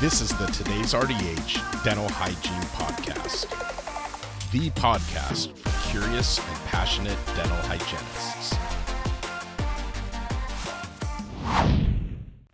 This is the Today's RDH Dental Hygiene Podcast, the podcast for curious and passionate dental hygienists.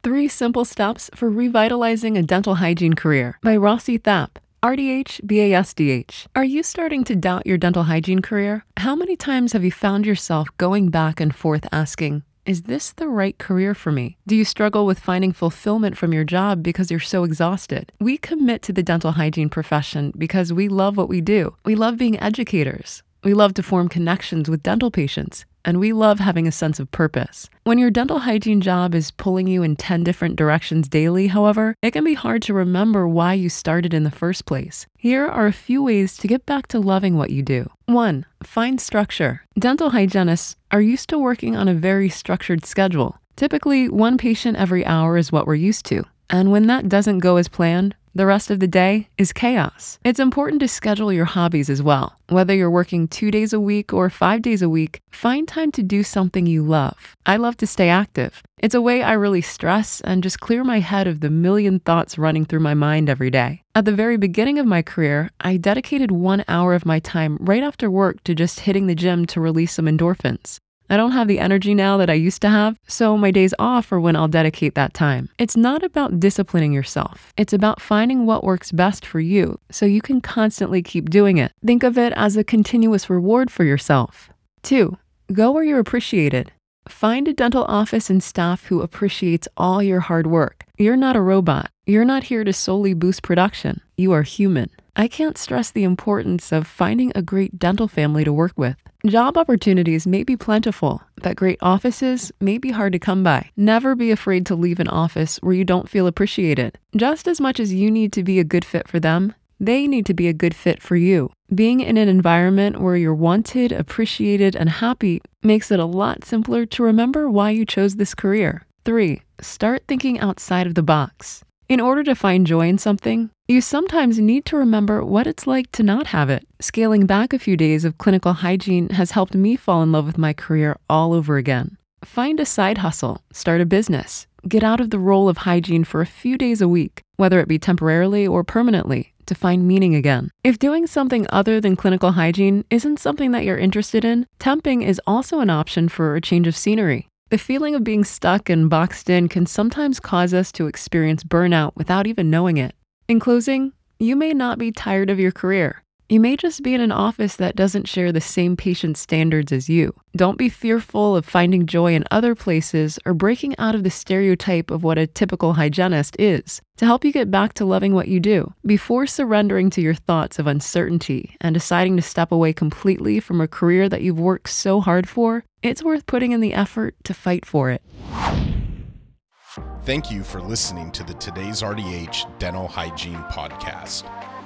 Three Simple Steps for Revitalizing a Dental Hygiene Career by Rossi Thapp. RDH BASDH. Are you starting to doubt your dental hygiene career? How many times have you found yourself going back and forth asking, is this the right career for me? Do you struggle with finding fulfillment from your job because you're so exhausted? We commit to the dental hygiene profession because we love what we do. We love being educators. We love to form connections with dental patients, and we love having a sense of purpose. When your dental hygiene job is pulling you in 10 different directions daily, however, it can be hard to remember why you started in the first place. Here are a few ways to get back to loving what you do. 1. Find structure. Dental hygienists are used to working on a very structured schedule. Typically, one patient every hour is what we're used to. And when that doesn't go as planned, the rest of the day is chaos. It's important to schedule your hobbies as well. Whether you're working two days a week or five days a week, find time to do something you love. I love to stay active. It's a way I really stress and just clear my head of the million thoughts running through my mind every day. At the very beginning of my career, I dedicated one hour of my time right after work to just hitting the gym to release some endorphins. I don't have the energy now that I used to have, so my days off are when I'll dedicate that time. It's not about disciplining yourself, it's about finding what works best for you so you can constantly keep doing it. Think of it as a continuous reward for yourself. Two, go where you're appreciated. Find a dental office and staff who appreciates all your hard work. You're not a robot. You're not here to solely boost production. You are human. I can't stress the importance of finding a great dental family to work with. Job opportunities may be plentiful, but great offices may be hard to come by. Never be afraid to leave an office where you don't feel appreciated. Just as much as you need to be a good fit for them, they need to be a good fit for you. Being in an environment where you're wanted, appreciated, and happy makes it a lot simpler to remember why you chose this career. 3. Start thinking outside of the box. In order to find joy in something, you sometimes need to remember what it's like to not have it. Scaling back a few days of clinical hygiene has helped me fall in love with my career all over again. Find a side hustle, start a business, get out of the role of hygiene for a few days a week, whether it be temporarily or permanently, to find meaning again. If doing something other than clinical hygiene isn't something that you're interested in, temping is also an option for a change of scenery. The feeling of being stuck and boxed in can sometimes cause us to experience burnout without even knowing it. In closing, you may not be tired of your career. You may just be in an office that doesn't share the same patient standards as you. Don't be fearful of finding joy in other places or breaking out of the stereotype of what a typical hygienist is. To help you get back to loving what you do, before surrendering to your thoughts of uncertainty and deciding to step away completely from a career that you've worked so hard for, it's worth putting in the effort to fight for it. Thank you for listening to the Today's RDH Dental Hygiene Podcast.